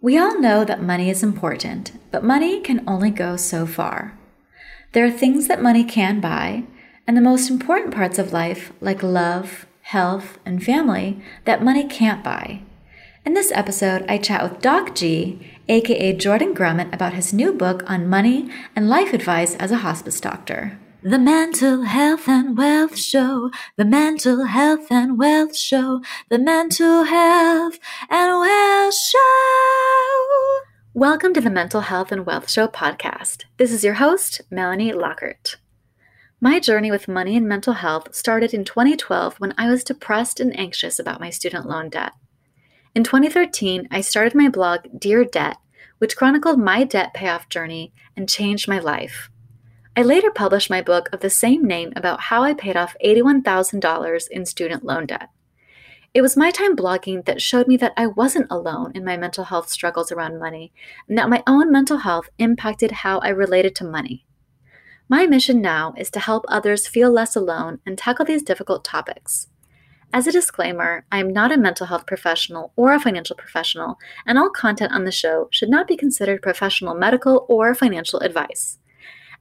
We all know that money is important, but money can only go so far. There are things that money can buy, and the most important parts of life, like love, health, and family, that money can't buy. In this episode, I chat with Doc G, aka Jordan Grumet, about his new book on money and life advice as a hospice doctor. The Mental Health and Wealth Show, the Mental Health and Wealth Show, the Mental Health and Wealth Show. Welcome to the Mental Health and Wealth Show podcast. This is your host, Melanie Lockert. My journey with money and mental health started in 2012 when I was depressed and anxious about my student loan debt. In 2013, I started my blog, Dear Debt, which chronicled my debt payoff journey and changed my life. I later published my book of the same name about how I paid off $81,000 in student loan debt. It was my time blogging that showed me that I wasn't alone in my mental health struggles around money, and that my own mental health impacted how I related to money. My mission now is to help others feel less alone and tackle these difficult topics. As a disclaimer, I am not a mental health professional or a financial professional, and all content on the show should not be considered professional medical or financial advice.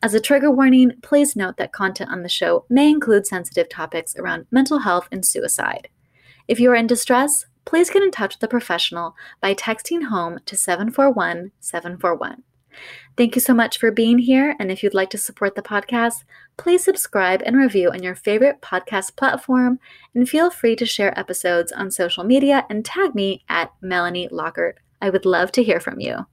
As a trigger warning, please note that content on the show may include sensitive topics around mental health and suicide. If you are in distress, please get in touch with a professional by texting home to 741 741. Thank you so much for being here. And if you'd like to support the podcast, please subscribe and review on your favorite podcast platform. And feel free to share episodes on social media and tag me at Melanie Lockert. I would love to hear from you.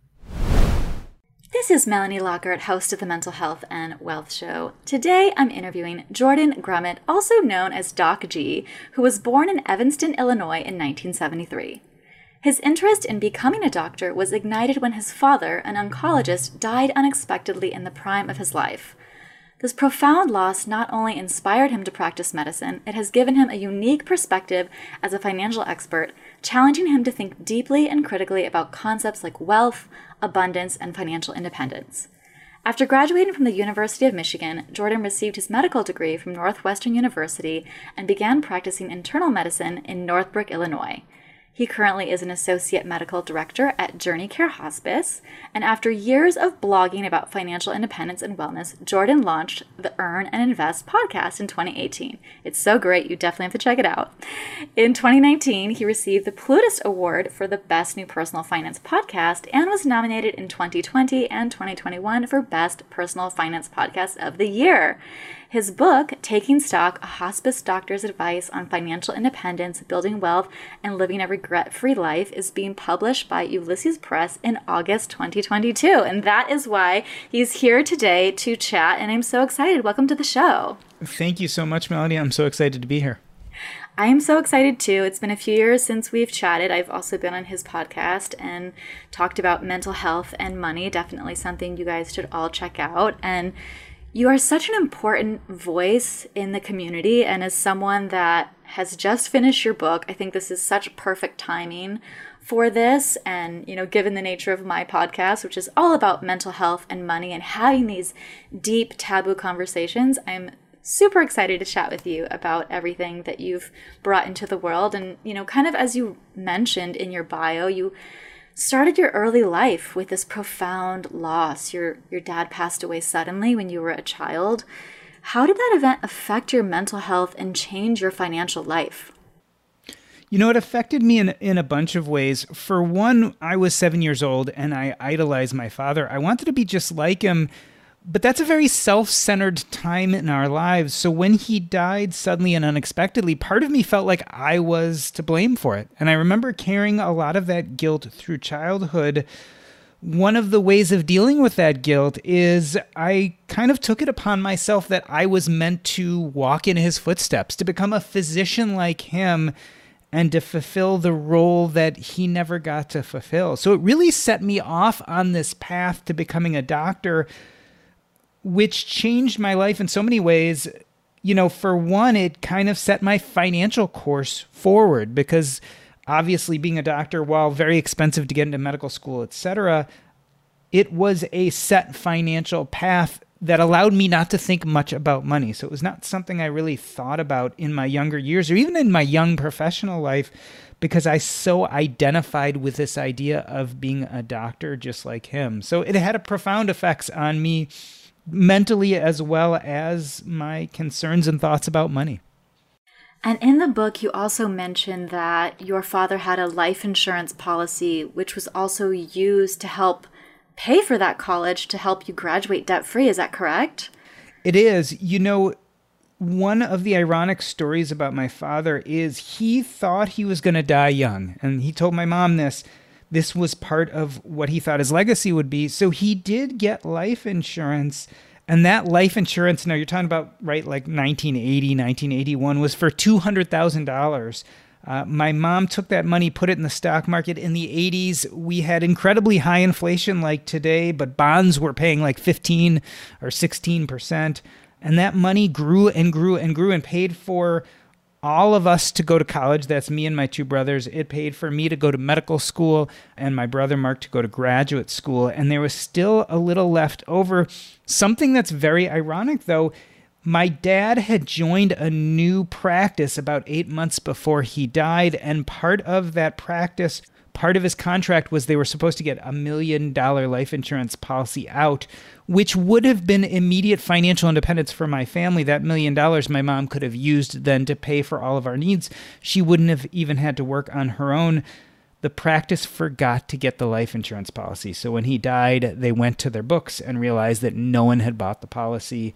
This is Melanie Lockert, host of the Mental Health and Wealth Show. Today I'm interviewing Jordan Grumet, also known as Doc G, who was born in Evanston, Illinois in 1973. His interest in becoming a doctor was ignited when his father, an oncologist, died unexpectedly in the prime of his life. This profound loss not only inspired him to practice medicine, it has given him a unique perspective as a financial expert, challenging him to think deeply and critically about concepts like wealth, abundance, and financial independence. After graduating from the University of Michigan, Jordan received his medical degree from Northwestern University and began practicing internal medicine in Northbrook, Illinois. He currently is an associate medical director at Journeycare Hospice. And after years of blogging about financial independence and wellness, Jordan launched the Earn and Invest podcast in 2018. It's so great, you definitely have to check it out. In 2019, he received the Plutus Award for the Best New Personal Finance Podcast and was nominated in 2020 and 2021 for Best Personal Finance Podcast of the Year. His book, Taking Stock A Hospice Doctor's Advice on Financial Independence, Building Wealth, and Living a Regret Free Life, is being published by Ulysses Press in August 2022. And that is why he's here today to chat. And I'm so excited. Welcome to the show. Thank you so much, Melody. I'm so excited to be here. I am so excited too. It's been a few years since we've chatted. I've also been on his podcast and talked about mental health and money. Definitely something you guys should all check out. And you are such an important voice in the community. And as someone that has just finished your book, I think this is such perfect timing for this. And, you know, given the nature of my podcast, which is all about mental health and money and having these deep taboo conversations, I'm super excited to chat with you about everything that you've brought into the world. And, you know, kind of as you mentioned in your bio, you started your early life with this profound loss. Your your dad passed away suddenly when you were a child. How did that event affect your mental health and change your financial life? You know, it affected me in, in a bunch of ways. For one, I was seven years old and I idolized my father. I wanted to be just like him but that's a very self centered time in our lives. So when he died suddenly and unexpectedly, part of me felt like I was to blame for it. And I remember carrying a lot of that guilt through childhood. One of the ways of dealing with that guilt is I kind of took it upon myself that I was meant to walk in his footsteps, to become a physician like him and to fulfill the role that he never got to fulfill. So it really set me off on this path to becoming a doctor which changed my life in so many ways. You know, for one, it kind of set my financial course forward because obviously being a doctor, while very expensive to get into medical school, etc., it was a set financial path that allowed me not to think much about money. So it was not something I really thought about in my younger years or even in my young professional life. because I so identified with this idea of being a doctor just like him. So it had a profound effects on me mentally as well as my concerns and thoughts about money. And in the book, you also mentioned that your father had a life insurance policy, which was also used to help pay for that college to help you graduate debt free. Is that correct? It is. You know, one of the ironic stories about my father is he thought he was going to die young. And he told my mom this. This was part of what he thought his legacy would be. So he did get life insurance. And that life insurance, now you're talking about, right, like 1980, 1981, was for $200,000. Uh, my mom took that money, put it in the stock market. In the 80s, we had incredibly high inflation like today, but bonds were paying like 15 or 16 percent. And that money grew and grew and grew and paid for all of us to go to college. That's me and my two brothers. It paid for me to go to medical school and my brother Mark to go to graduate school. And there was still a little left over. Something that's very ironic, though. My dad had joined a new practice about eight months before he died, and part of that practice part of his contract was they were supposed to get a million dollar life insurance policy out, which would have been immediate financial independence for my family. That million dollars my mom could have used then to pay for all of our needs. She wouldn't have even had to work on her own. The practice forgot to get the life insurance policy. So when he died, they went to their books and realized that no one had bought the policy.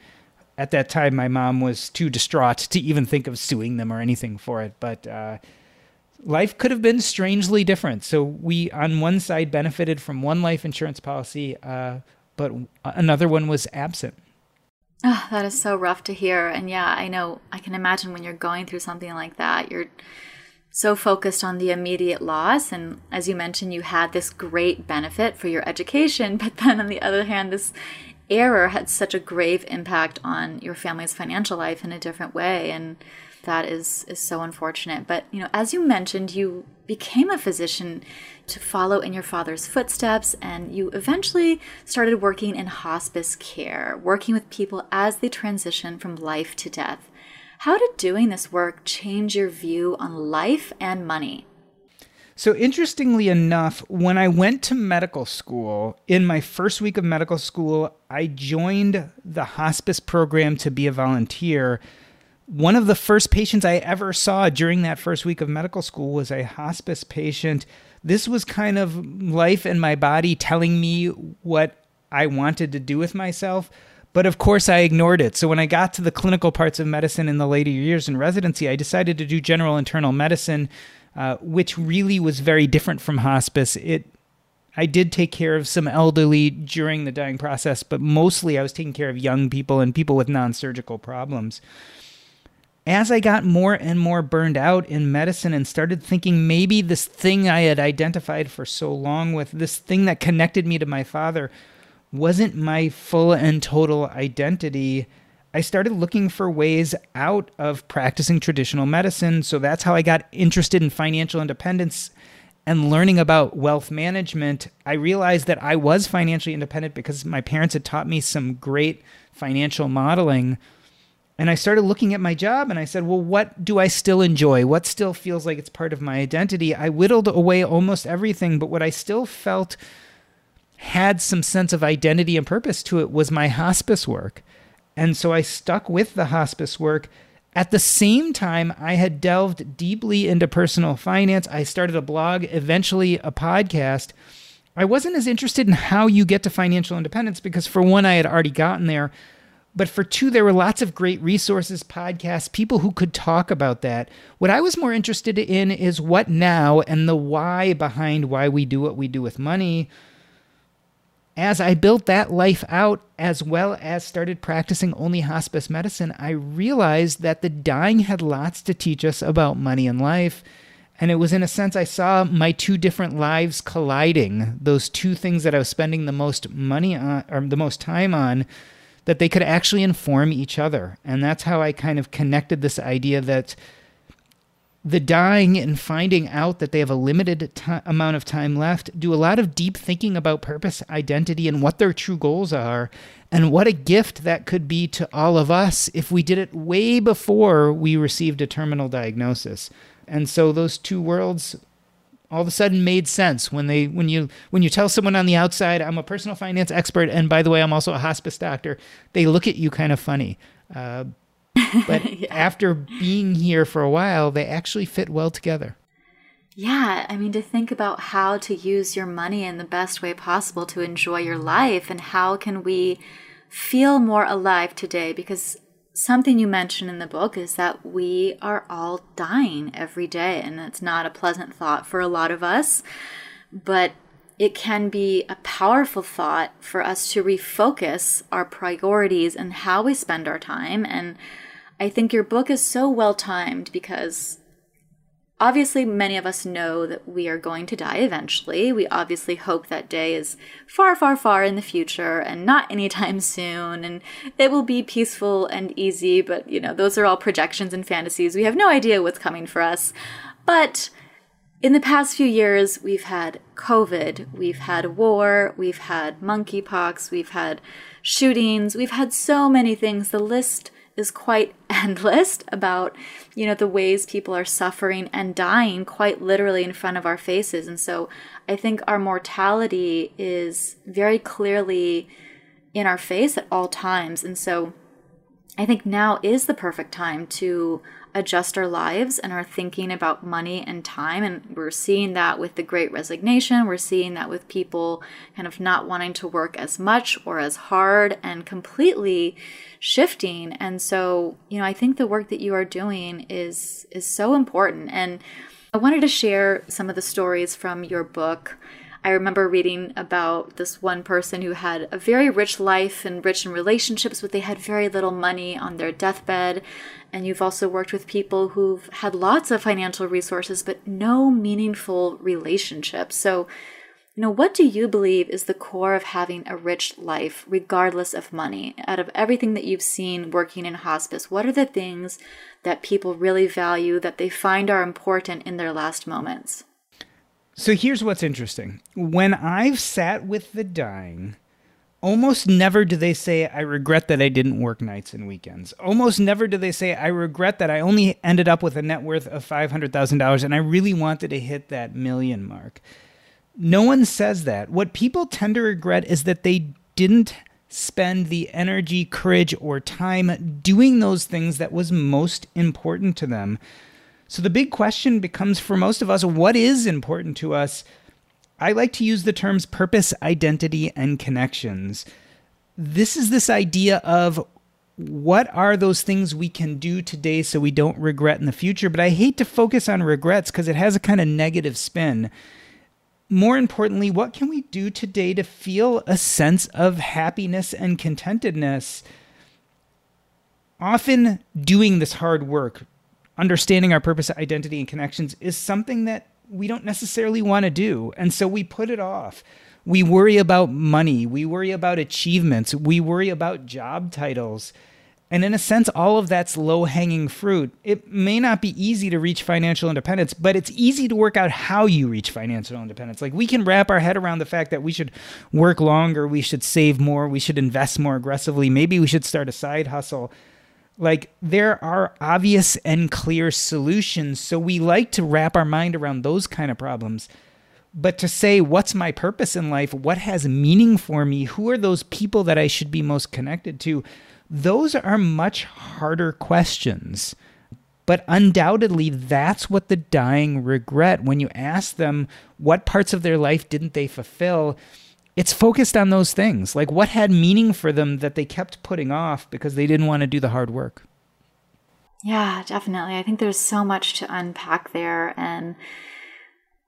At that time, my mom was too distraught to even think of suing them or anything for it. But uh, life could have been strangely different. So we, on one side, benefited from one life insurance policy, uh, but another one was absent. Oh, that is so rough to hear. And yeah, I know, I can imagine when you're going through something like that, you're so focused on the immediate loss. And as you mentioned, you had this great benefit for your education, but then on the other hand, this error had such a grave impact on your family's financial life in a different way. And that is is so unfortunate. But you know, as you mentioned, you became a physician to follow in your father's footsteps, and you eventually started working in hospice care, working with people as they transition from life to death. How did doing this work change your view on life and money? So, interestingly enough, when I went to medical school, in my first week of medical school, I joined the hospice program to be a volunteer one of the first patients I ever saw during that first week of medical school was a hospice patient. This was kind of life and my body telling me what I wanted to do with myself. But of course, I ignored it. So when I got to the clinical parts of medicine in the later years in residency, I decided to do general internal medicine, uh, which really was very different from hospice. It I did take care of some elderly during the dying process, but mostly I was taking care of young people and people with non surgical problems as I got more and more burned out in medicine and started thinking maybe this thing I had identified for so long with, this thing that connected me to my father, wasn't my full and total identity. I started looking for ways out of practicing traditional medicine. So that's how I got interested in financial independence and learning about wealth management. I realized that I was financially independent because my parents had taught me some great financial modeling and I started looking at my job and I said, well, what do I still enjoy? What still feels like it's part of my identity? I whittled away almost everything, but what I still felt had some sense of identity and purpose to it was my hospice work. And so I stuck with the hospice work. At the same time, I had delved deeply into personal finance. I started a blog, eventually a podcast. I wasn't as interested in how you get to financial independence because, for one, I had already gotten there. But for two, there were lots of great resources, podcasts, people who could talk about that. What I was more interested in is what now and the why behind why we do what we do with money. As I built that life out, as well as started practicing only hospice medicine, I realized that the dying had lots to teach us about money and life. And it was in a sense I saw my two different lives colliding. Those two things that I was spending the most money on or the most time on that they could actually inform each other. And that's how I kind of connected this idea that the dying and finding out that they have a limited t- amount of time left do a lot of deep thinking about purpose, identity, and what their true goals are. And what a gift that could be to all of us if we did it way before we received a terminal diagnosis. And so those two worlds all of a sudden made sense when they when you when you tell someone on the outside I'm a personal finance expert and by the way I'm also a hospice doctor they look at you kind of funny. Uh, but yeah. after being here for a while they actually fit well together. Yeah I mean to think about how to use your money in the best way possible to enjoy your life and how can we feel more alive today? Because something you mention in the book is that we are all dying every day, and it's not a pleasant thought for a lot of us, but it can be a powerful thought for us to refocus our priorities and how we spend our time. And I think your book is so well timed because Obviously, many of us know that we are going to die eventually. We obviously hope that day is far, far, far in the future and not anytime soon, and it will be peaceful and easy, but you know, those are all projections and fantasies. We have no idea what's coming for us. But in the past few years, we've had COVID, we've had war, we've had monkeypox, we've had shootings, we've had so many things. The list is quite endless about you know the ways people are suffering and dying quite literally in front of our faces. And so i think our mortality is very clearly in our face at all times. And so i think now is the perfect time to adjust our lives and our thinking about money and time. And we're seeing that with the great resignation. We're seeing that with people kind of not wanting to work as much or as hard and completely shifting. And so, you know, I think the work that you are doing is is so important. And I wanted to share some of the stories from your book I remember reading about this one person who had a very rich life and rich in relationships, but they had very little money on their deathbed. And you've also worked with people who've had lots of financial resources, but no meaningful relationships. So, you know, what do you believe is the core of having a rich life, regardless of money? Out of everything that you've seen working in hospice, what are the things that people really value that they find are important in their last moments? So here's what's interesting. When I've sat with the dying, almost never do they say, I regret that I didn't work nights and weekends. Almost never do they say, I regret that I only ended up with a net worth of $500,000 and I really wanted to hit that million mark. No one says that. What people tend to regret is that they didn't spend the energy, courage, or time doing those things that was most important to them so the big question becomes for most of us what is important to us? I like to use the terms purpose, identity, and connections. This is this idea of what are those things we can do today so we don't regret in the future? But I hate to focus on regrets because it has a kind of negative spin. More importantly, what can we do today to feel a sense of happiness and contentedness? Often doing this hard work, understanding our purpose, identity, and connections is something that we don't necessarily want to do. And so we put it off. We worry about money. We worry about achievements. We worry about job titles. And in a sense, all of that's low hanging fruit. It may not be easy to reach financial independence, but it's easy to work out how you reach financial independence. Like we can wrap our head around the fact that we should work longer, we should save more, we should invest more aggressively, maybe we should start a side hustle. Like there are obvious and clear solutions. So we like to wrap our mind around those kind of problems. But to say, what's my purpose in life? What has meaning for me? Who are those people that I should be most connected to? Those are much harder questions. But undoubtedly, that's what the dying regret. When you ask them what parts of their life didn't they fulfill, it's focused on those things. Like what had meaning for them that they kept putting off because they didn't want to do the hard work. Yeah, definitely. I think there's so much to unpack there. And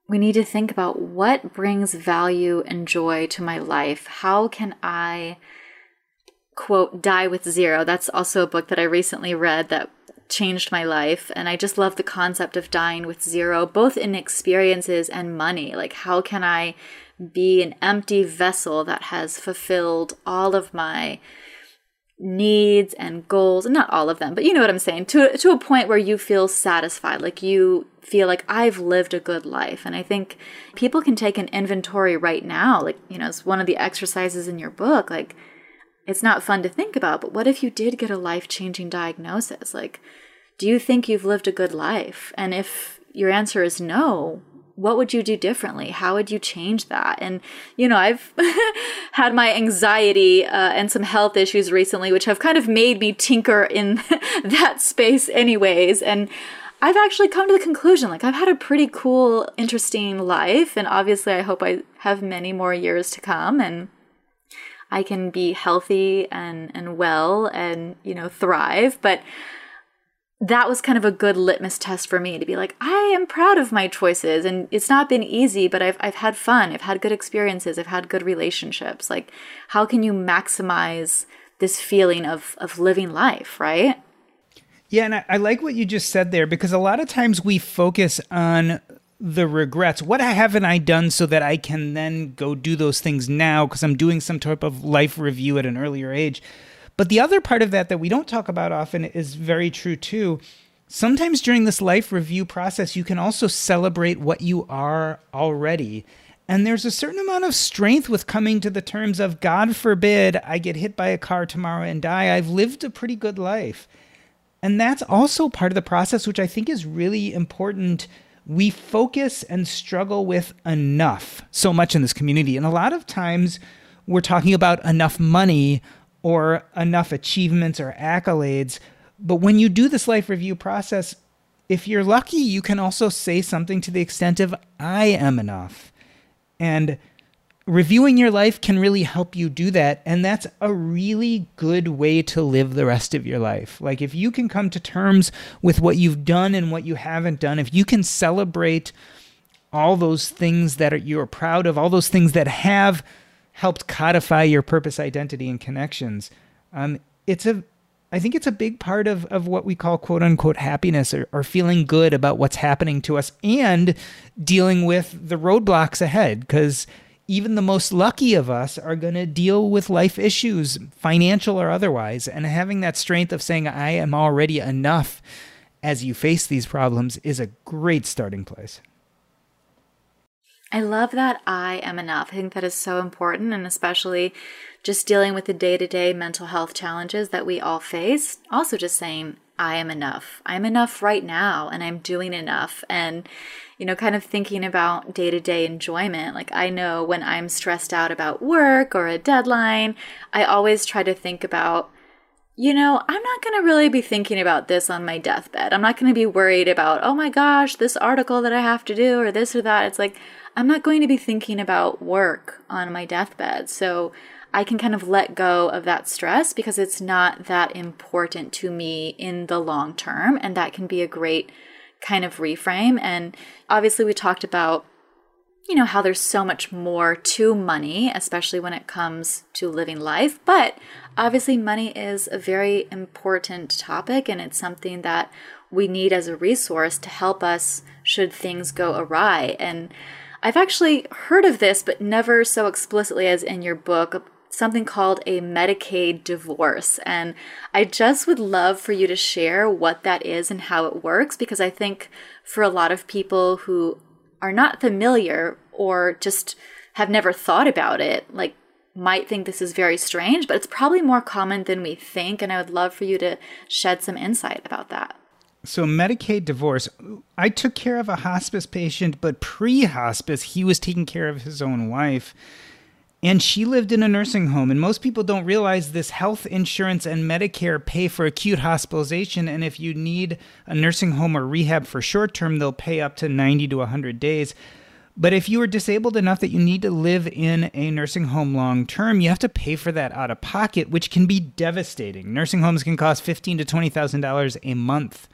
we need to think about what brings value and joy to my life. How can I, quote, die with zero? That's also a book that I recently read that changed my life. And I just love the concept of dying with zero, both in experiences and money. Like, how can I be an empty vessel that has fulfilled all of my needs and goals And not all of them but you know what i'm saying to to a point where you feel satisfied like you feel like i've lived a good life. And i think people can take an inventory right now like you know it's one of the exercises in your book like it's not fun to think about but what if you did get a life changing diagnosis? Like do you think you've lived a good life? And if your answer is no, what would you do differently? How would you change that? And, you know, I've had my anxiety uh, and some health issues recently, which have kind of made me tinker in that space, anyways. And I've actually come to the conclusion like, I've had a pretty cool, interesting life. And obviously, I hope I have many more years to come. And I can be healthy and, and well and, you know, thrive. But that was kind of a good litmus test for me to be like, I am proud of my choices. And it's not been easy, but I've, I've had fun. I've had good experiences. I've had good relationships. Like, how can you maximize this feeling of, of living life, right? Yeah, and I, I like what you just said there because a lot of times we focus on the regrets. What haven't I done so that I can then go do those things now because I'm doing some type of life review at an earlier age? But the other part of that that we don't talk about often is very true too. Sometimes during this life review process, you can also celebrate what you are already. And there's a certain amount of strength with coming to the terms of God forbid I get hit by a car tomorrow and die. I've lived a pretty good life. And that's also part of the process, which I think is really important. We focus and struggle with enough so much in this community. And a lot of times we're talking about enough money or enough achievements or accolades. But when you do this life review process, if you're lucky, you can also say something to the extent of, I am enough. And reviewing your life can really help you do that. And that's a really good way to live the rest of your life. Like, if you can come to terms with what you've done and what you haven't done, if you can celebrate all those things that you're proud of, all those things that have helped codify your purpose, identity, and connections. Um, it's a I think it's a big part of, of what we call quote unquote happiness or, or feeling good about what's happening to us and dealing with the roadblocks ahead. Because even the most lucky of us are going to deal with life issues, financial or otherwise. And having that strength of saying, I am already enough as you face these problems is a great starting place. I love that I am enough. I think that is so important, and especially just dealing with the day to day mental health challenges that we all face. Also, just saying, I am enough. I'm enough right now, and I'm doing enough. And, you know, kind of thinking about day to day enjoyment. Like, I know when I'm stressed out about work or a deadline, I always try to think about, you know, I'm not going to really be thinking about this on my deathbed. I'm not going to be worried about, oh my gosh, this article that I have to do or this or that. It's like, I'm not going to be thinking about work on my deathbed. So I can kind of let go of that stress because it's not that important to me in the long term. And that can be a great kind of reframe. And obviously, we talked about you know how there's so much more to money especially when it comes to living life but obviously money is a very important topic and it's something that we need as a resource to help us should things go awry and I've actually heard of this, but never so explicitly as in your book, something called a Medicaid divorce. And I just would love for you to share what that is and how it works, because I think for a lot of people who are not familiar or just have never thought about it, like might think this is very strange, but it's probably more common than we think. And I would love for you to shed some insight about that so Medicaid divorce. I took care of a hospice patient, but pre-hospice, he was taking care of his own wife. And she lived in a nursing home. And most people don't realize this health insurance and Medicare pay for acute hospitalization. And if you need a nursing home or rehab for short term, they'll pay up to 90 to 100 days. But if you are disabled enough that you need to live in a nursing home long term, you have to pay for that out of pocket, which can be devastating. Nursing homes can cost fifteen to twenty thousand dollars a month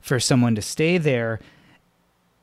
for someone to stay there.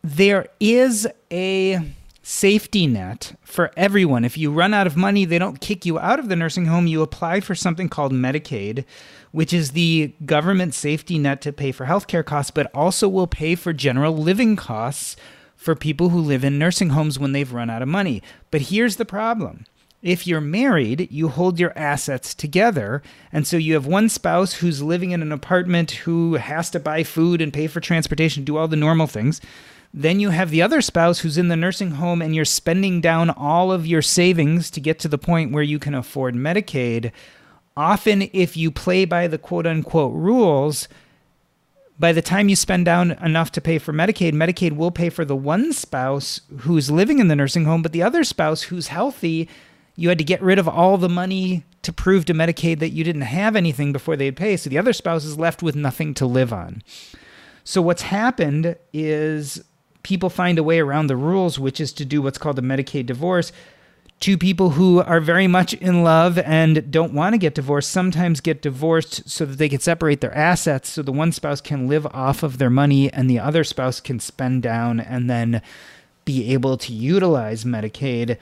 There is a safety net for everyone. If you run out of money, they don't kick you out of the nursing home. You apply for something called Medicaid, which is the government safety net to pay for healthcare costs, but also will pay for general living costs for people who live in nursing homes when they've run out of money. But here's the problem. If you're married, you hold your assets together. And so you have one spouse who's living in an apartment who has to buy food and pay for transportation, do all the normal things. Then you have the other spouse who's in the nursing home and you're spending down all of your savings to get to the point where you can afford Medicaid. Often, if you play by the quote unquote rules, by the time you spend down enough to pay for Medicaid, Medicaid will pay for the one spouse who's living in the nursing home, but the other spouse who's healthy, you had to get rid of all the money to prove to Medicaid that you didn't have anything before they'd pay. So the other spouse is left with nothing to live on. So what's happened is people find a way around the rules, which is to do what's called a Medicaid divorce. Two people who are very much in love and don't want to get divorced sometimes get divorced so that they can separate their assets so the one spouse can live off of their money and the other spouse can spend down and then be able to utilize Medicaid.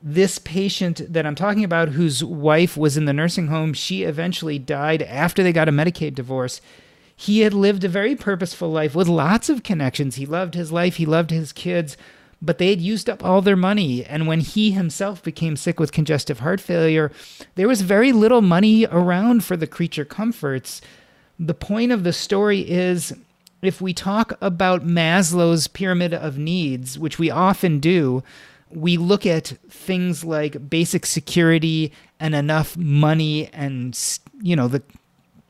This patient that I'm talking about, whose wife was in the nursing home, she eventually died after they got a Medicaid divorce he had lived a very purposeful life with lots of connections. He loved his life, he loved his kids, but they had used up all their money. And when he himself became sick with congestive heart failure, there was very little money around for the creature comforts. The point of the story is if we talk about Maslow's pyramid of needs, which we often do, we look at things like basic security and enough money and you know the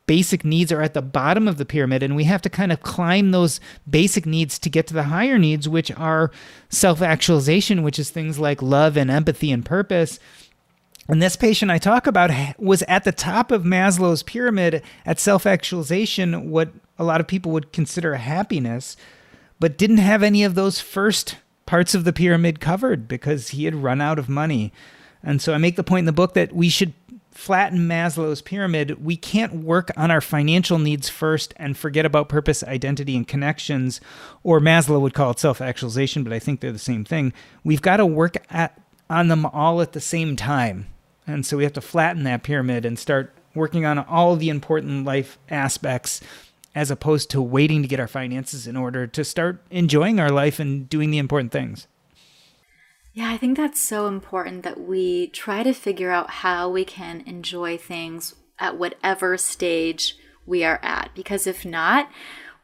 basic needs are at the bottom of the pyramid and we have to kind of climb those basic needs to get to the higher needs which are self-actualization which is things like love and empathy and purpose and this patient I talk about was at the top of Maslow's pyramid at self actualization, what a lot of people would consider happiness, but didn't have any of those first parts of the pyramid covered because he had run out of money. And so I make the point in the book that we should flatten Maslow's pyramid, we can't work on our financial needs first and forget about purpose, identity, and connections, or Maslow would call it self actualization, but I think they're the same thing. We've got to work at, on them all at the same time. And so we have to flatten that pyramid and start working on all the important life aspects as opposed to waiting to get our finances in order to start enjoying our life and doing the important things. Yeah, I think that's so important that we try to figure out how we can enjoy things at whatever stage we are at. Because if not,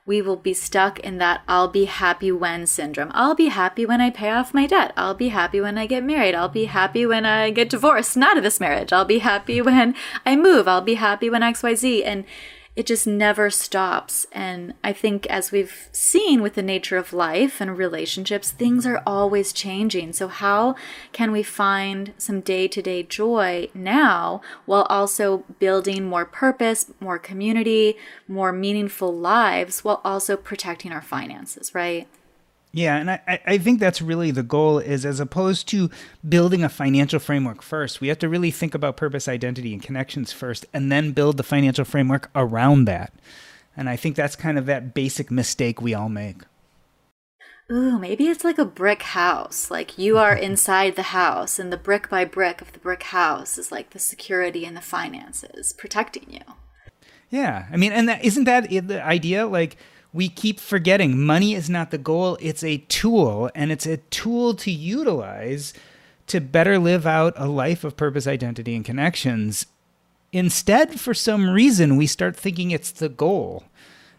we will be stuck in that I'll be happy when syndrome. I'll be happy when I pay off my debt. I'll be happy when I get married. I'll be happy when I get divorced, not of this marriage. I'll be happy when I move. I'll be happy when XYZ. And it just never stops. And I think, as we've seen with the nature of life and relationships, things are always changing. So, how can we find some day to day joy now while also building more purpose, more community, more meaningful lives while also protecting our finances, right? Yeah, and I, I think that's really the goal is as opposed to building a financial framework first, we have to really think about purpose, identity, and connections first, and then build the financial framework around that. And I think that's kind of that basic mistake we all make. Ooh, maybe it's like a brick house. Like you are inside the house, and the brick by brick of the brick house is like the security and the finances protecting you. Yeah, I mean, and that isn't that the idea? Like, we keep forgetting money is not the goal, it's a tool, and it's a tool to utilize to better live out a life of purpose, identity, and connections. Instead, for some reason, we start thinking it's the goal.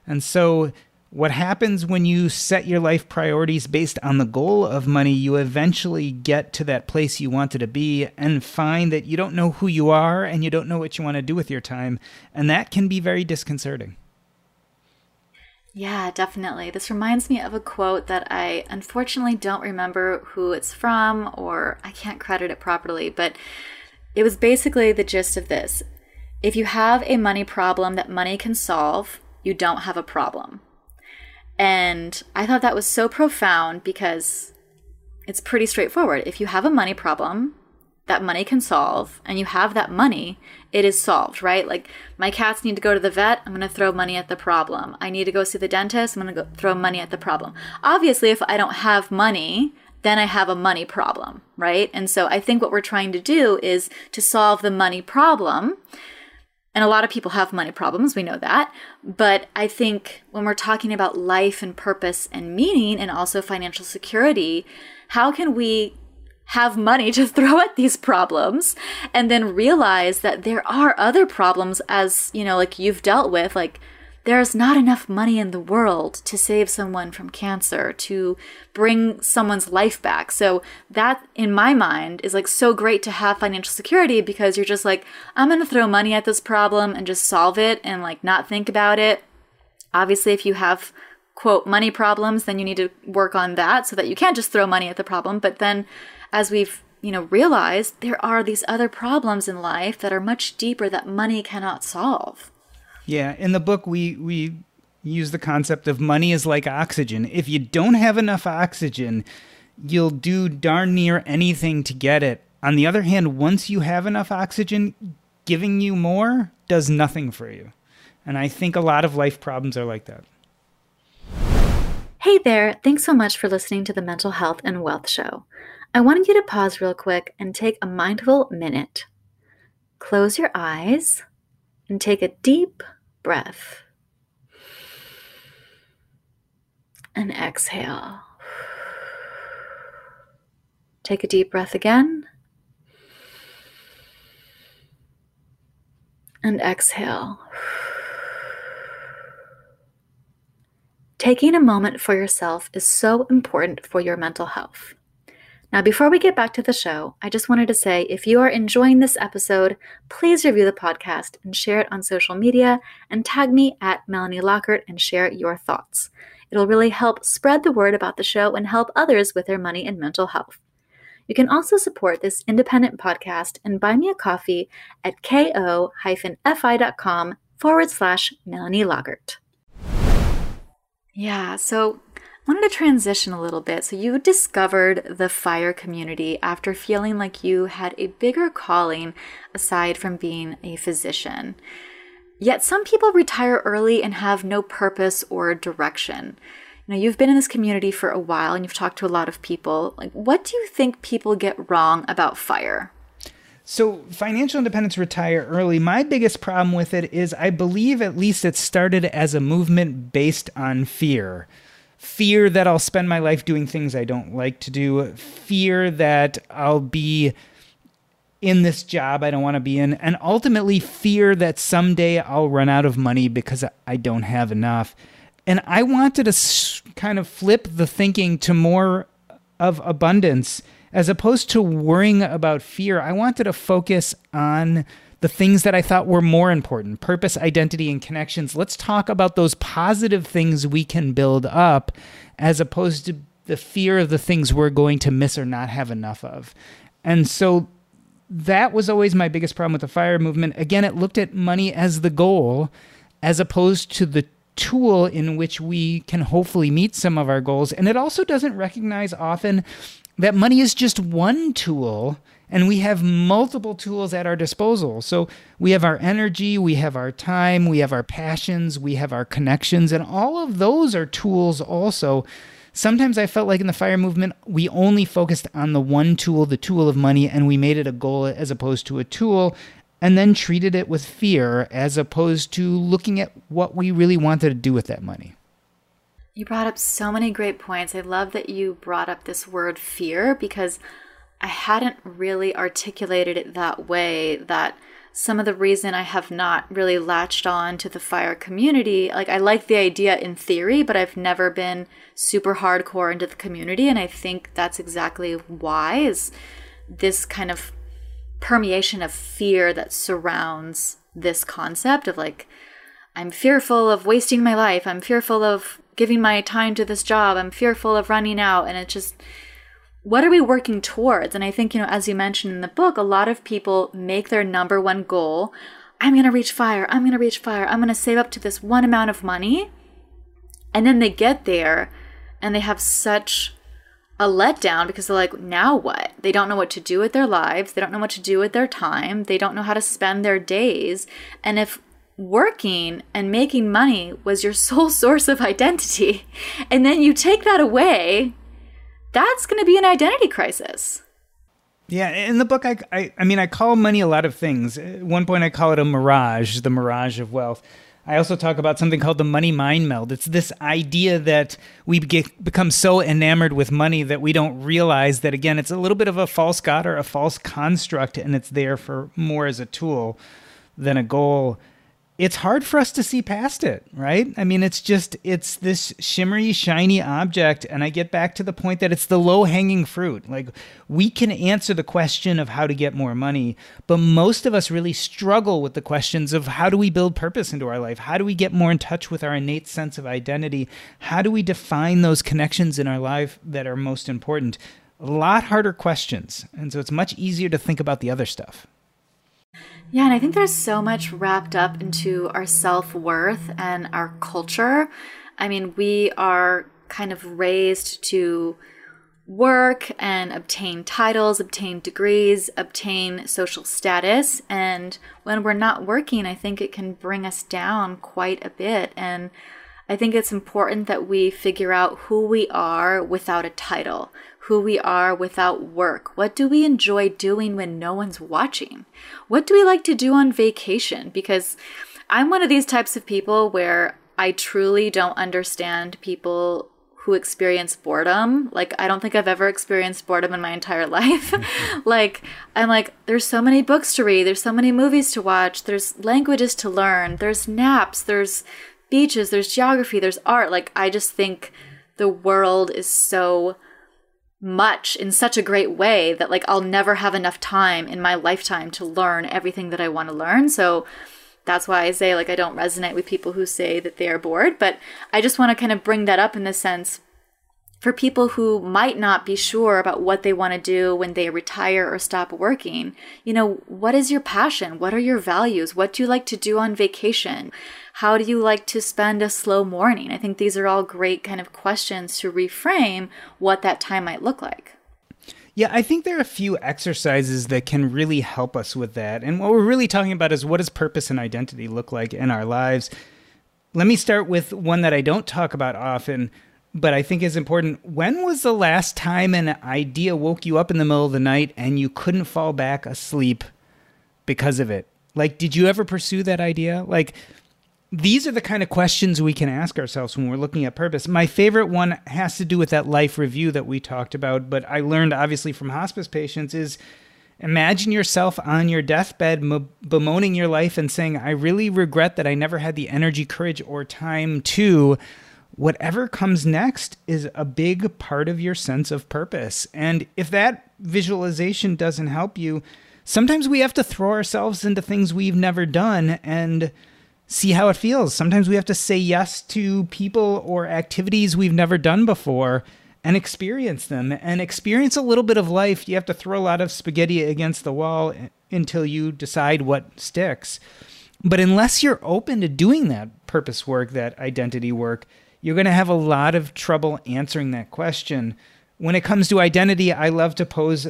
And so, what happens when you set your life priorities based on the goal of money, you eventually get to that place you wanted to be and find that you don't know who you are and you don't know what you want to do with your time. And that can be very disconcerting. Yeah, definitely. This reminds me of a quote that I unfortunately don't remember who it's from or I can't credit it properly, but it was basically the gist of this. If you have a money problem that money can solve, you don't have a problem. And I thought that was so profound because it's pretty straightforward. If you have a money problem that money can solve and you have that money, it is solved, right? Like my cats need to go to the vet, I'm going to throw money at the problem. I need to go see the dentist, I'm going to throw money at the problem. Obviously, if I don't have money, then I have a money problem, right? And so I think what we're trying to do is to solve the money problem. And a lot of people have money problems, we know that. But I think when we're talking about life and purpose and meaning and also financial security, how can we have money to throw at these problems and then realize that there are other problems as you know like you've dealt with like there's not enough money in the world to save someone from cancer to bring someone's life back so that in my mind is like so great to have financial security because you're just like i'm to throw money at this problem and just solve it and like not think about it Obviously, if you have quote money problems, then you need to work on that so that you can't just throw money at the problem. But then as we've you know realized there are these other problems in life that are much deeper that money cannot solve. Yeah, in the book we we use the concept of money is like oxygen. If you don't have enough oxygen, you'll do darn near anything to get it. On the other hand, once you have enough oxygen, giving you more does nothing for you. And I think a lot of life problems are like that. Hey there, thanks so much for listening to the Mental Health and Wealth Show. I wanted you to pause real quick and take a mindful minute. Close your eyes and take a deep breath. And exhale. Take a deep breath again. And exhale. Taking a moment for yourself is so important for your mental health. Now, before we get back to the show, I just wanted to say if you are enjoying this episode, please review the podcast and share it on social media and tag me at Melanie Lockert and share your thoughts. It'll really help spread the word about the show and help others with their money and mental health. You can also support this independent podcast and buy me a coffee at ko-fi.com forward slash Melanie Lockert. Yeah, so wanted to transition a little bit. So you discovered the fire community after feeling like you had a bigger calling aside from being a physician. Yet some people retire early and have no purpose or direction. Know, you've been in this community for a while and you've talked to a lot of people. Like what do you think people get wrong about fire? So, financial independence retire early. My biggest problem with it is I believe at least it started as a movement based on fear. Fear that I'll spend my life doing things I don't like to do, fear that I'll be in this job I don't want to be in, and ultimately fear that someday I'll run out of money because I don't have enough. And I wanted to kind of flip the thinking to more of abundance as opposed to worrying about fear, I wanted to focus on the things that I thought were more important purpose, identity, and connections. Let's talk about those positive things we can build up as opposed to the fear of the things we're going to miss or not have enough of. And so that was always my biggest problem with the fire movement. Again, it looked at money as the goal as opposed to the tool in which we can hopefully meet some of our goals. And it also doesn't recognize often that money is just one tool and we have multiple tools at our disposal. So we have our energy, we have our time, we have our passions, we have our connections, and all of those are tools also. Sometimes I felt like in the fire movement, we only focused on the one tool, the tool of money, and we made it a goal as opposed to a tool, and then treated it with fear as opposed to looking at what we really wanted to do with that money. You brought up so many great points. I love that you brought up this word fear because I hadn't really articulated it that way. That some of the reason I have not really latched on to the fire community, like I like the idea in theory, but I've never been super hardcore into the community. And I think that's exactly why is this kind of permeation of fear that surrounds this concept of like, I'm fearful of wasting my life. I'm fearful of giving my time to this job. I'm fearful of running out. And it just, what are we working towards? And I think, you know, as you mentioned in the book, a lot of people make their number one goal I'm going to reach fire. I'm going to reach fire. I'm going to save up to this one amount of money. And then they get there and they have such a letdown because they're like, now what? They don't know what to do with their lives. They don't know what to do with their time. They don't know how to spend their days. And if working and making money was your sole source of identity, and then you take that away, that's going to be an identity crisis. Yeah, in the book, I, I, I mean, I call money a lot of things. At one point, I call it a mirage, the mirage of wealth. I also talk about something called the money mind meld. It's this idea that we get, become so enamored with money that we don't realize that, again, it's a little bit of a false god or a false construct, and it's there for more as a tool than a goal it's hard for us to see past it, right? I mean, it's just it's this shimmery, shiny object, and I get back to the point that it's the low-hanging fruit. Like we can answer the question of how to get more money, but most of us really struggle with the questions of how do we build purpose into our life? How do we get more in touch with our innate sense of identity? How do we define those connections in our life that are most important? A lot harder questions. And so it's much easier to think about the other stuff. Yeah, and I think there's so much wrapped up into our self worth and our culture. I mean, we are kind of raised to work and obtain titles, obtain degrees, obtain social status. And when we're not working, I think it can bring us down quite a bit. And I think it's important that we figure out who we are without a title, who we are without work. What do we enjoy doing when no one's watching? What do we like to do on vacation? Because I'm one of these types of people where I truly don't understand people who experience boredom. Like, I don't think I've ever experienced boredom in my entire life. like, I'm like, there's so many books to read, there's so many movies to watch, there's languages to learn, there's naps, there's beaches, there's geography, there's art. Like, I just think the world is so much in such a great way that like I'll never have enough time in my lifetime to learn everything that I want to learn. So that's why I say like I don't resonate with people who say that they are bored, but I just want to kind of bring that up in the sense for people who might not be sure about what they want to do when they retire or stop working, you know, what is your passion? What are your values? What do you like to do on vacation? How do you like to spend a slow morning? I think these are all great kind of questions to reframe what that time might look like. Yeah, I think there are a few exercises that can really help us with that. And what we're really talking about is what does purpose and identity look like in our lives? Let me start with one that I don't talk about often, but I think is important. When was the last time an idea woke you up in the middle of the night and you couldn't fall back asleep because of it? Like, did you ever pursue that idea? Like, these are the kind of questions we can ask ourselves when we're looking at purpose. My favorite one has to do with that life review that we talked about, but I learned obviously from hospice patients is imagine yourself on your deathbed bemoaning your life and saying, I really regret that I never had the energy, courage, or time to whatever comes next is a big part of your sense of purpose. And if that visualization doesn't help you, sometimes we have to throw ourselves into things we've never done and see how it feels. Sometimes we have to say yes to people or activities we've never done before and experience them and experience a little bit of life. You have to throw a lot of spaghetti against the wall until you decide what sticks. But unless you're open to doing that purpose work, that identity work, you're going to have a lot of trouble answering that question. When it comes to identity, I love to pose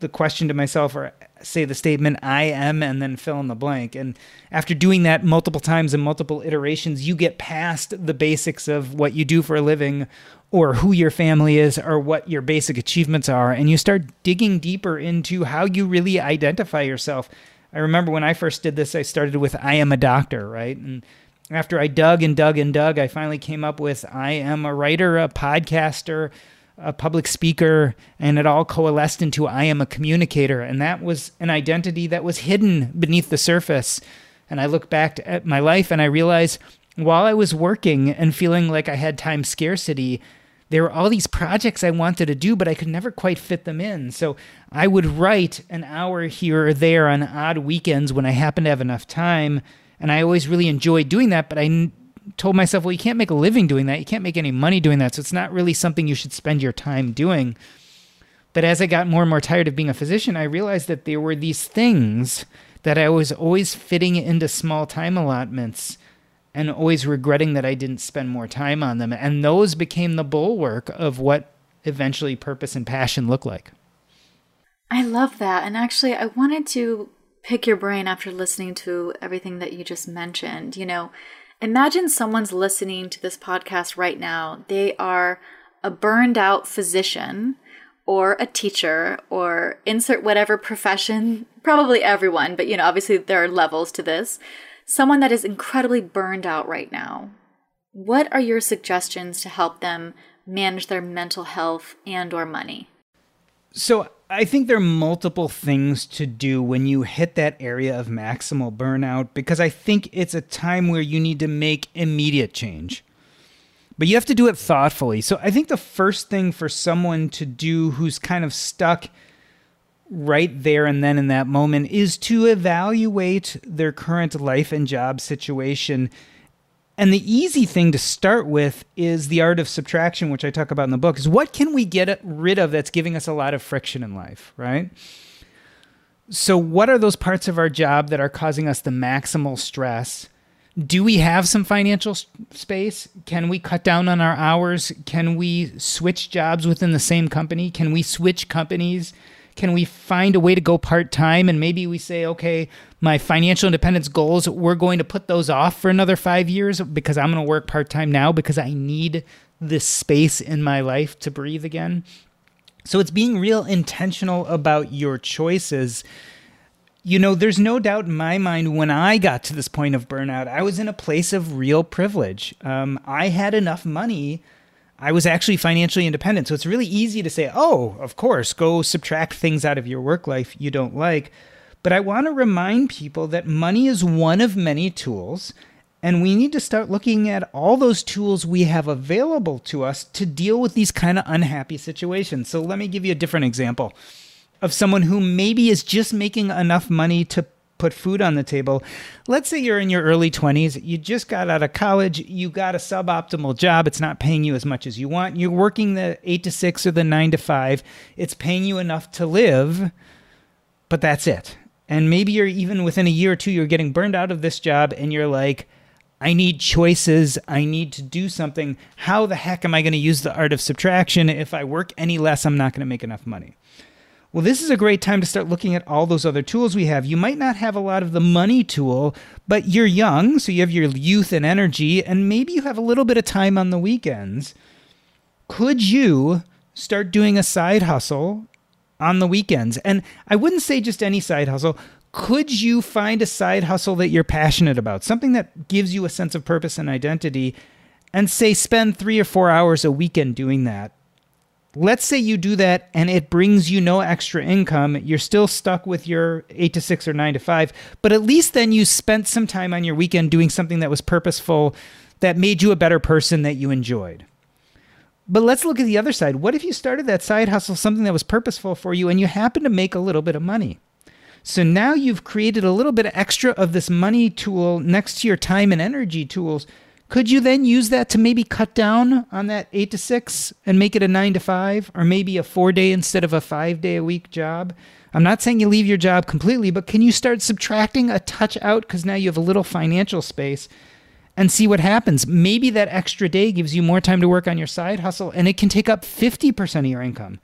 the question to myself or say the statement I am and then fill in the blank. And after doing that multiple times and multiple iterations, you get past the basics of what you do for a living or who your family is or what your basic achievements are. And you start digging deeper into how you really identify yourself. I remember when I first did this, I started with I am a doctor, right? And after I dug and dug and dug, I finally came up with I am a writer, a podcaster, a public speaker, and it all coalesced into I am a communicator. And that was an identity that was hidden beneath the surface. And I look back at my life and I realize while I was working and feeling like I had time scarcity, there were all these projects I wanted to do, but I could never quite fit them in. So I would write an hour here or there on odd weekends when I happened to have enough time and I always really enjoyed doing that. But I told myself, well, you can't make a living doing that. You can't make any money doing that. So it's not really something you should spend your time doing. But as I got more and more tired of being a physician, I realized that there were these things that I was always fitting into small time allotments and always regretting that I didn't spend more time on them. And those became the bulwark of what eventually purpose and passion look like. I love that. And actually, I wanted to pick your brain after listening to everything that you just mentioned. You know, imagine someone's listening to this podcast right now. They are a burned out physician or a teacher or insert whatever profession, probably everyone, but you know, obviously there are levels to this. Someone that is incredibly burned out right now. What are your suggestions to help them manage their mental health and or money? So I think there are multiple things to do when you hit that area of maximal burnout because I think it's a time where you need to make immediate change. But you have to do it thoughtfully. So I think the first thing for someone to do who's kind of stuck right there and then in that moment is to evaluate their current life and job situation and the easy thing to start with is the art of subtraction, which I talk about in the book, is what can we get rid of that's giving us a lot of friction in life, right? So, what are those parts of our job that are causing us the maximal stress? Do we have some financial space? Can we cut down on our hours? Can we switch jobs within the same company? Can we switch companies? Can we find a way to go part time? And maybe we say, okay, my financial independence goals, we're going to put those off for another five years because I'm going to work part time now because I need this space in my life to breathe again. So it's being real intentional about your choices. You know, there's no doubt in my mind when I got to this point of burnout, I was in a place of real privilege. Um, I had enough money I was actually financially independent. So it's really easy to say, oh, of course, go subtract things out of your work life you don't like. But I want to remind people that money is one of many tools. And we need to start looking at all those tools we have available to us to deal with these kind of unhappy situations. So let me give you a different example of someone who maybe is just making enough money to put food on the table. Let's say you're in your early 20s, you just got out of college, you got a suboptimal job, it's not paying you as much as you want. You're working the 8 to 6 or the 9 to 5. It's paying you enough to live, but that's it. And maybe you're even within a year or two you're getting burned out of this job and you're like I need choices. I need to do something. How the heck am I going to use the art of subtraction? If I work any less, I'm not going to make enough money. Well, this is a great time to start looking at all those other tools we have. You might not have a lot of the money tool, but you're young, so you have your youth and energy, and maybe you have a little bit of time on the weekends. Could you start doing a side hustle on the weekends? And I wouldn't say just any side hustle. Could you find a side hustle that you're passionate about, something that gives you a sense of purpose and identity, and say spend three or four hours a weekend doing that? Let's say you do that and it brings you no extra income. You're still stuck with your 8 to 6 or 9 to 5 but at least then you spent some time on your weekend doing something that was purposeful that made you a better person that you enjoyed. But let's look at the other side. What if you started that side hustle something that was purposeful for you and you happen to make a little bit of money? So now you've created a little bit of extra of this money tool next to your time and energy tools could you then use that to maybe cut down on that eight to six and make it a nine to five, or maybe a four day instead of a five day a week job? I'm not saying you leave your job completely, but can you start subtracting a touch out because now you have a little financial space and see what happens? Maybe that extra day gives you more time to work on your side hustle and it can take up 50% of your income.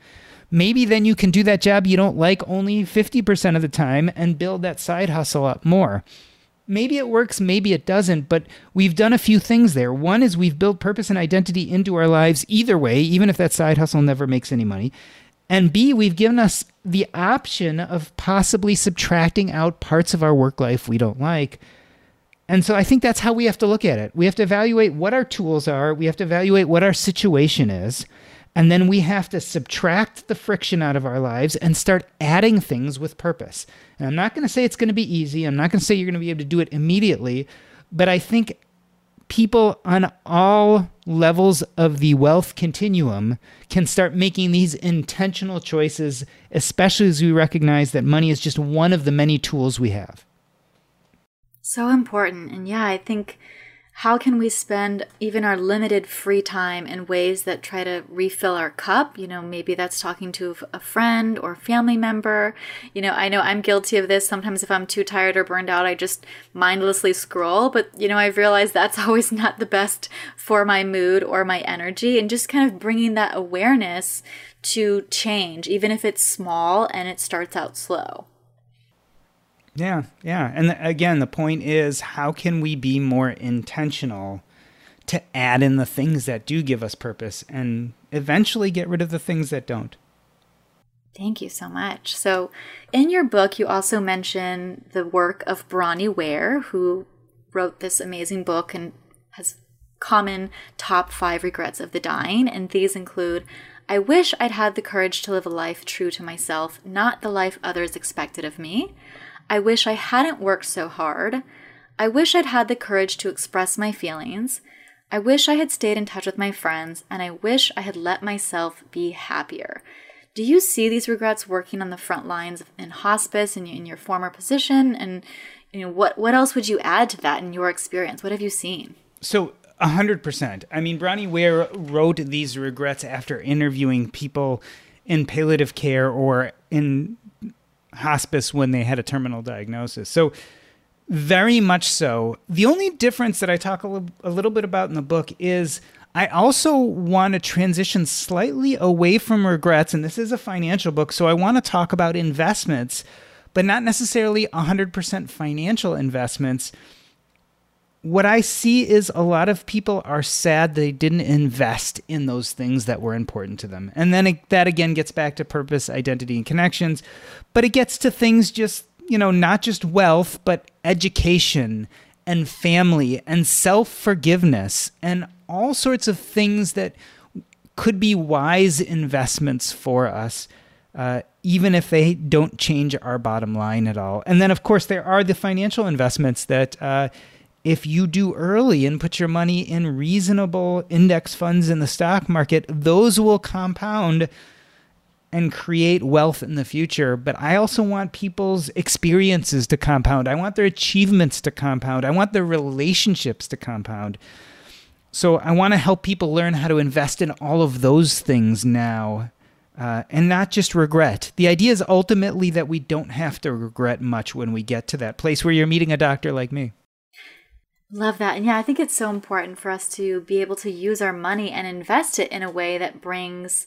Maybe then you can do that job you don't like only 50% of the time and build that side hustle up more maybe it works, maybe it doesn't, but we've done a few things there. One is we've built purpose and identity into our lives either way, even if that side hustle never makes any money. And B, we've given us the option of possibly subtracting out parts of our work life we don't like. And so I think that's how we have to look at it. We have to evaluate what our tools are, we have to evaluate what our situation is. And then we have to subtract the friction out of our lives and start adding things with purpose. And I'm not going to say it's going to be easy. I'm not going to say you're going to be able to do it immediately. But I think people on all levels of the wealth continuum can start making these intentional choices, especially as we recognize that money is just one of the many tools we have. So important. And yeah, I think how can we spend even our limited free time in ways that try to refill our cup? You know, maybe that's talking to a friend or family member. You know, I know I'm guilty of this. Sometimes if I'm too tired or burned out, I just mindlessly scroll. But, you know, I've realized that's always not the best for my mood or my energy. And just kind of bringing that awareness to change, even if it's small and it starts out slow. Yeah, yeah. And again, the point is how can we be more intentional to add in the things that do give us purpose and eventually get rid of the things that don't? Thank you so much. So, in your book, you also mention the work of Bronnie Ware, who wrote this amazing book and has common top five regrets of the dying. And these include I wish I'd had the courage to live a life true to myself, not the life others expected of me. I wish I hadn't worked so hard. I wish I'd had the courage to express my feelings. I wish I had stayed in touch with my friends, and I wish I had let myself be happier. Do you see these regrets working on the front lines in hospice and in your former position? And you know what what else would you add to that in your experience? What have you seen? So a hundred percent. I mean, Bronnie Ware wrote these regrets after interviewing people in palliative care or in hospice when they had a terminal diagnosis. So, very much so. The only difference that I talk a, l- a little bit about in the book is I also want to transition slightly away from regrets, and this is a financial book, so I want to talk about investments, but not necessarily 100% financial investments what I see is a lot of people are sad they didn't invest in those things that were important to them. And then it, that again gets back to purpose, identity, and connections. But it gets to things just, you know, not just wealth, but education and family and self forgiveness and all sorts of things that could be wise investments for us. Uh, even if they don't change our bottom line at all. And then, of course, there are the financial investments that uh, if you do early and put your money in reasonable index funds in the stock market, those will compound and create wealth in the future. But I also want people's experiences to compound. I want their achievements to compound. I want their relationships to compound. So I want to help people learn how to invest in all of those things now. Uh, and not just regret. The idea is ultimately that we don't have to regret much when we get to that place where you're meeting a doctor like me. Love that. And yeah, I think it's so important for us to be able to use our money and invest it in a way that brings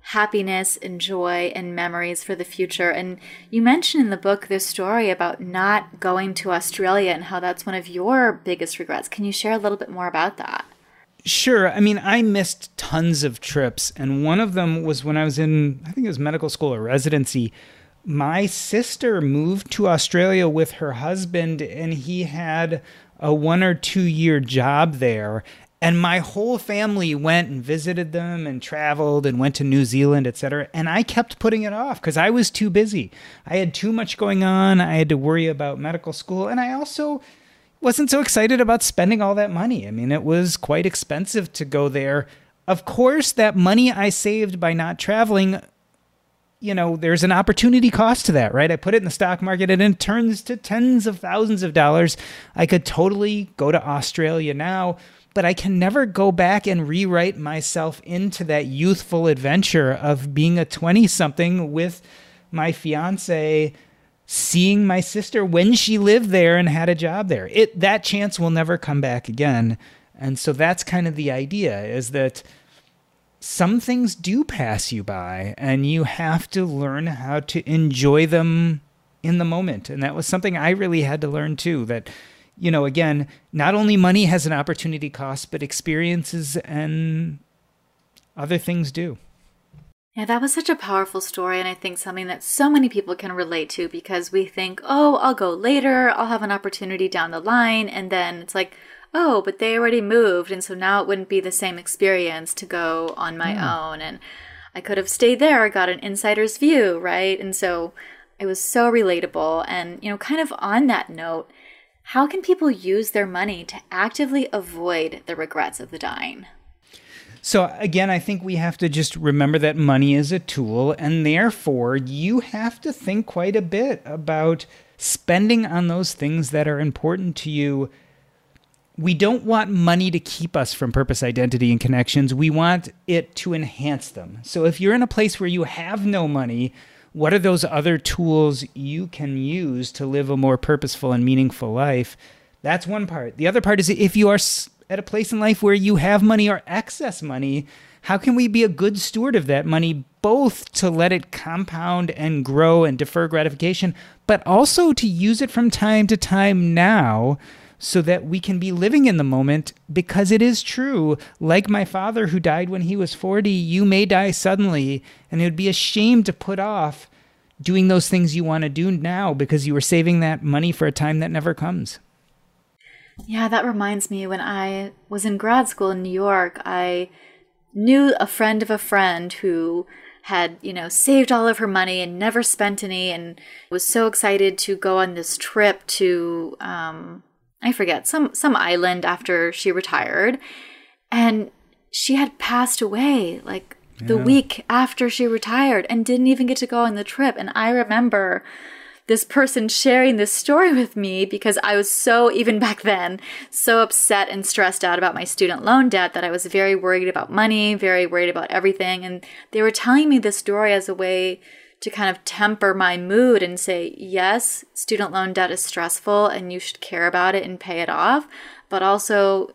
happiness and joy and memories for the future. And you mentioned in the book this story about not going to Australia and how that's one of your biggest regrets. Can you share a little bit more about that? Sure. I mean, I missed tons of trips. And one of them was when I was in, I think it was medical school or residency. My sister moved to Australia with her husband, and he had a one or two year job there. And my whole family went and visited them and traveled and went to New Zealand, etc. And I kept putting it off because I was too busy. I had too much going on. I had to worry about medical school. And I also wasn't so excited about spending all that money. I mean, it was quite expensive to go there. Of course, that money I saved by not traveling you know, there's an opportunity cost to that, right? I put it in the stock market and it turns to tens of thousands of dollars. I could totally go to Australia now, but I can never go back and rewrite myself into that youthful adventure of being a 20 something with my fiance seeing my sister when she lived there and had a job there. It that chance will never come back again. And so that's kind of the idea is that some things do pass you by and you have to learn how to enjoy them in the moment. And that was something I really had to learn too that you know, again, not only money has an opportunity cost, but experiences and other things do. Yeah, that was such a powerful story, and I think something that so many people can relate to because we think, oh, I'll go later, I'll have an opportunity down the line, and then it's like, oh, but they already moved. And so now it wouldn't be the same experience to go on my mm. own. And I could have stayed there, I got an insider's view, right? And so it was so relatable. And, you know, kind of on that note, how can people use their money to actively avoid the regrets of the dying? So, again, I think we have to just remember that money is a tool, and therefore you have to think quite a bit about spending on those things that are important to you we don't want money to keep us from purpose, identity, and connections. We want it to enhance them. So if you're in a place where you have no money, what are those other tools you can use to live a more purposeful and meaningful life? That's one part. The other part is if you are at a place in life where you have money or excess money, how can we be a good steward of that money, both to let it compound and grow and defer gratification, but also to use it from time to time now so that we can be living in the moment because it is true. Like my father, who died when he was 40, you may die suddenly, and it would be a shame to put off doing those things you want to do now because you were saving that money for a time that never comes. Yeah, that reminds me when I was in grad school in New York, I knew a friend of a friend who had, you know, saved all of her money and never spent any and was so excited to go on this trip to um I forget, some some island after she retired. And she had passed away like the yeah. week after she retired and didn't even get to go on the trip. And I remember this person sharing this story with me because I was so, even back then, so upset and stressed out about my student loan debt that I was very worried about money, very worried about everything. And they were telling me this story as a way to kind of temper my mood and say, yes, student loan debt is stressful and you should care about it and pay it off. But also,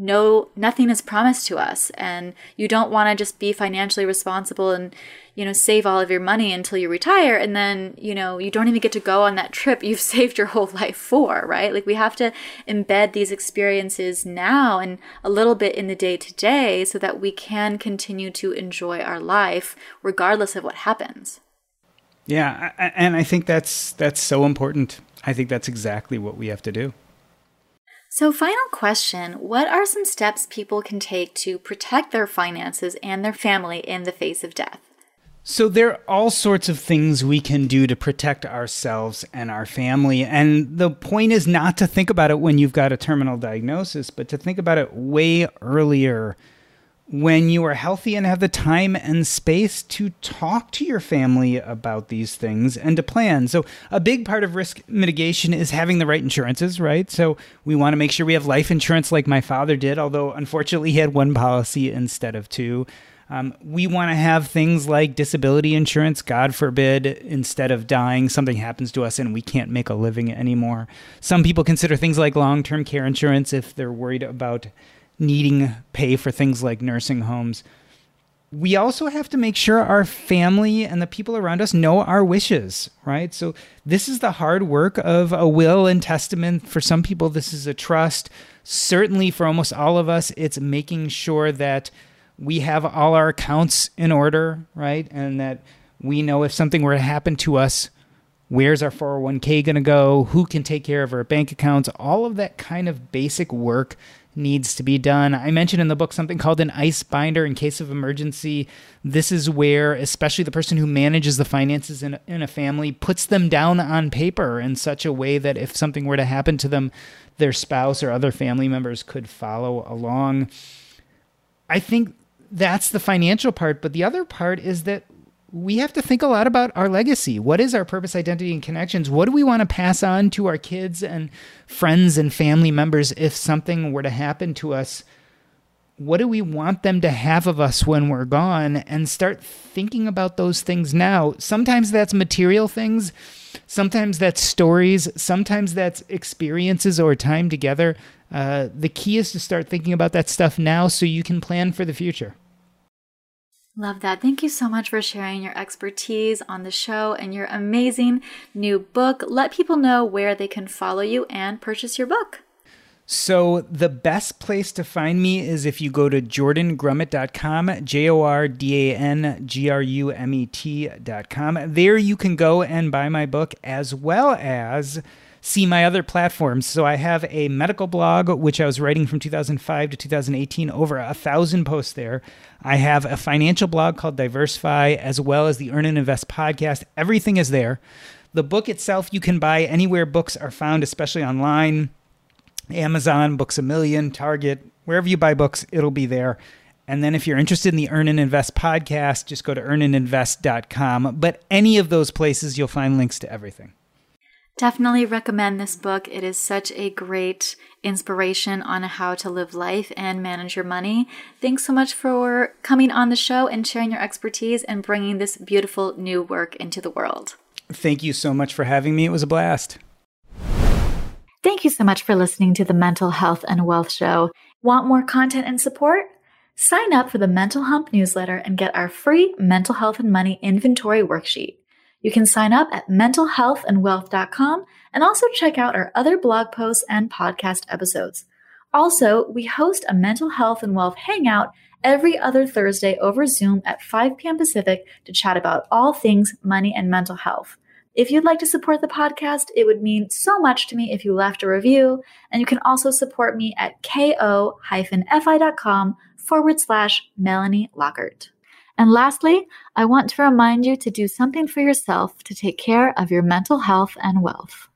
no nothing is promised to us and you don't want to just be financially responsible and you know save all of your money until you retire and then you know you don't even get to go on that trip you've saved your whole life for right like we have to embed these experiences now and a little bit in the day to day so that we can continue to enjoy our life regardless of what happens yeah and i think that's that's so important i think that's exactly what we have to do so, final question What are some steps people can take to protect their finances and their family in the face of death? So, there are all sorts of things we can do to protect ourselves and our family. And the point is not to think about it when you've got a terminal diagnosis, but to think about it way earlier when you are healthy and have the time and space to talk to your family about these things and to plan. So, a big part of risk mitigation is having the right insurances, right? So, we want to make sure we have life insurance like my father did, although unfortunately he had one policy instead of two. Um, we want to have things like disability insurance, God forbid, instead of dying, something happens to us and we can't make a living anymore. Some people consider things like long term care insurance if they're worried about needing pay for things like nursing homes. We also have to make sure our family and the people around us know our wishes, right? So, this is the hard work of a will and testament. For some people, this is a trust. Certainly, for almost all of us, it's making sure that we have all our accounts in order, right? And that we know if something were to happen to us, where's our 401k going to go? Who can take care of our bank accounts? All of that kind of basic work needs to be done. I mentioned in the book something called an ice binder in case of emergency. This is where, especially the person who manages the finances in, in a family, puts them down on paper in such a way that if something were to happen to them, their spouse or other family members could follow along. I think that's the financial part. But the other part is that we have to think a lot about our legacy. What is our purpose, identity, and connections? What do we want to pass on to our kids and friends and family members if something were to happen to us? What do we want them to have of us when we're gone? And start thinking about those things now. Sometimes that's material things, sometimes that's stories, sometimes that's experiences or time together. Uh, the key is to start thinking about that stuff now so you can plan for the future. Love that. Thank you so much for sharing your expertise on the show and your amazing new book. Let people know where they can follow you and purchase your book. So, the best place to find me is if you go to jordangrumet.com, J O R D A N G R U M E T.com. There you can go and buy my book as well as see my other platforms. So I have a medical blog, which I was writing from 2005 to 2018, over a thousand posts there. I have a financial blog called Diversify, as well as the Earn and Invest podcast. Everything is there. The book itself you can buy anywhere books are found, especially online Amazon, Books a Million, Target, wherever you buy books, it'll be there. And then if you're interested in the Earn and Invest podcast, just go to earnandinvest.com. But any of those places, you'll find links to everything. Definitely recommend this book. It is such a great inspiration on how to live life and manage your money. Thanks so much for coming on the show and sharing your expertise and bringing this beautiful new work into the world. Thank you so much for having me. It was a blast. Thank you so much for listening to the Mental Health and Wealth Show. Want more content and support? Sign up for the Mental Hump newsletter and get our free mental health and money inventory worksheet. You can sign up at mentalhealthandwealth.com and also check out our other blog posts and podcast episodes. Also, we host a mental health and wealth hangout every other Thursday over Zoom at 5 p.m. Pacific to chat about all things money and mental health. If you'd like to support the podcast, it would mean so much to me if you left a review, and you can also support me at ko-fi.com forward slash Melanie Lockert. And lastly, I want to remind you to do something for yourself to take care of your mental health and wealth.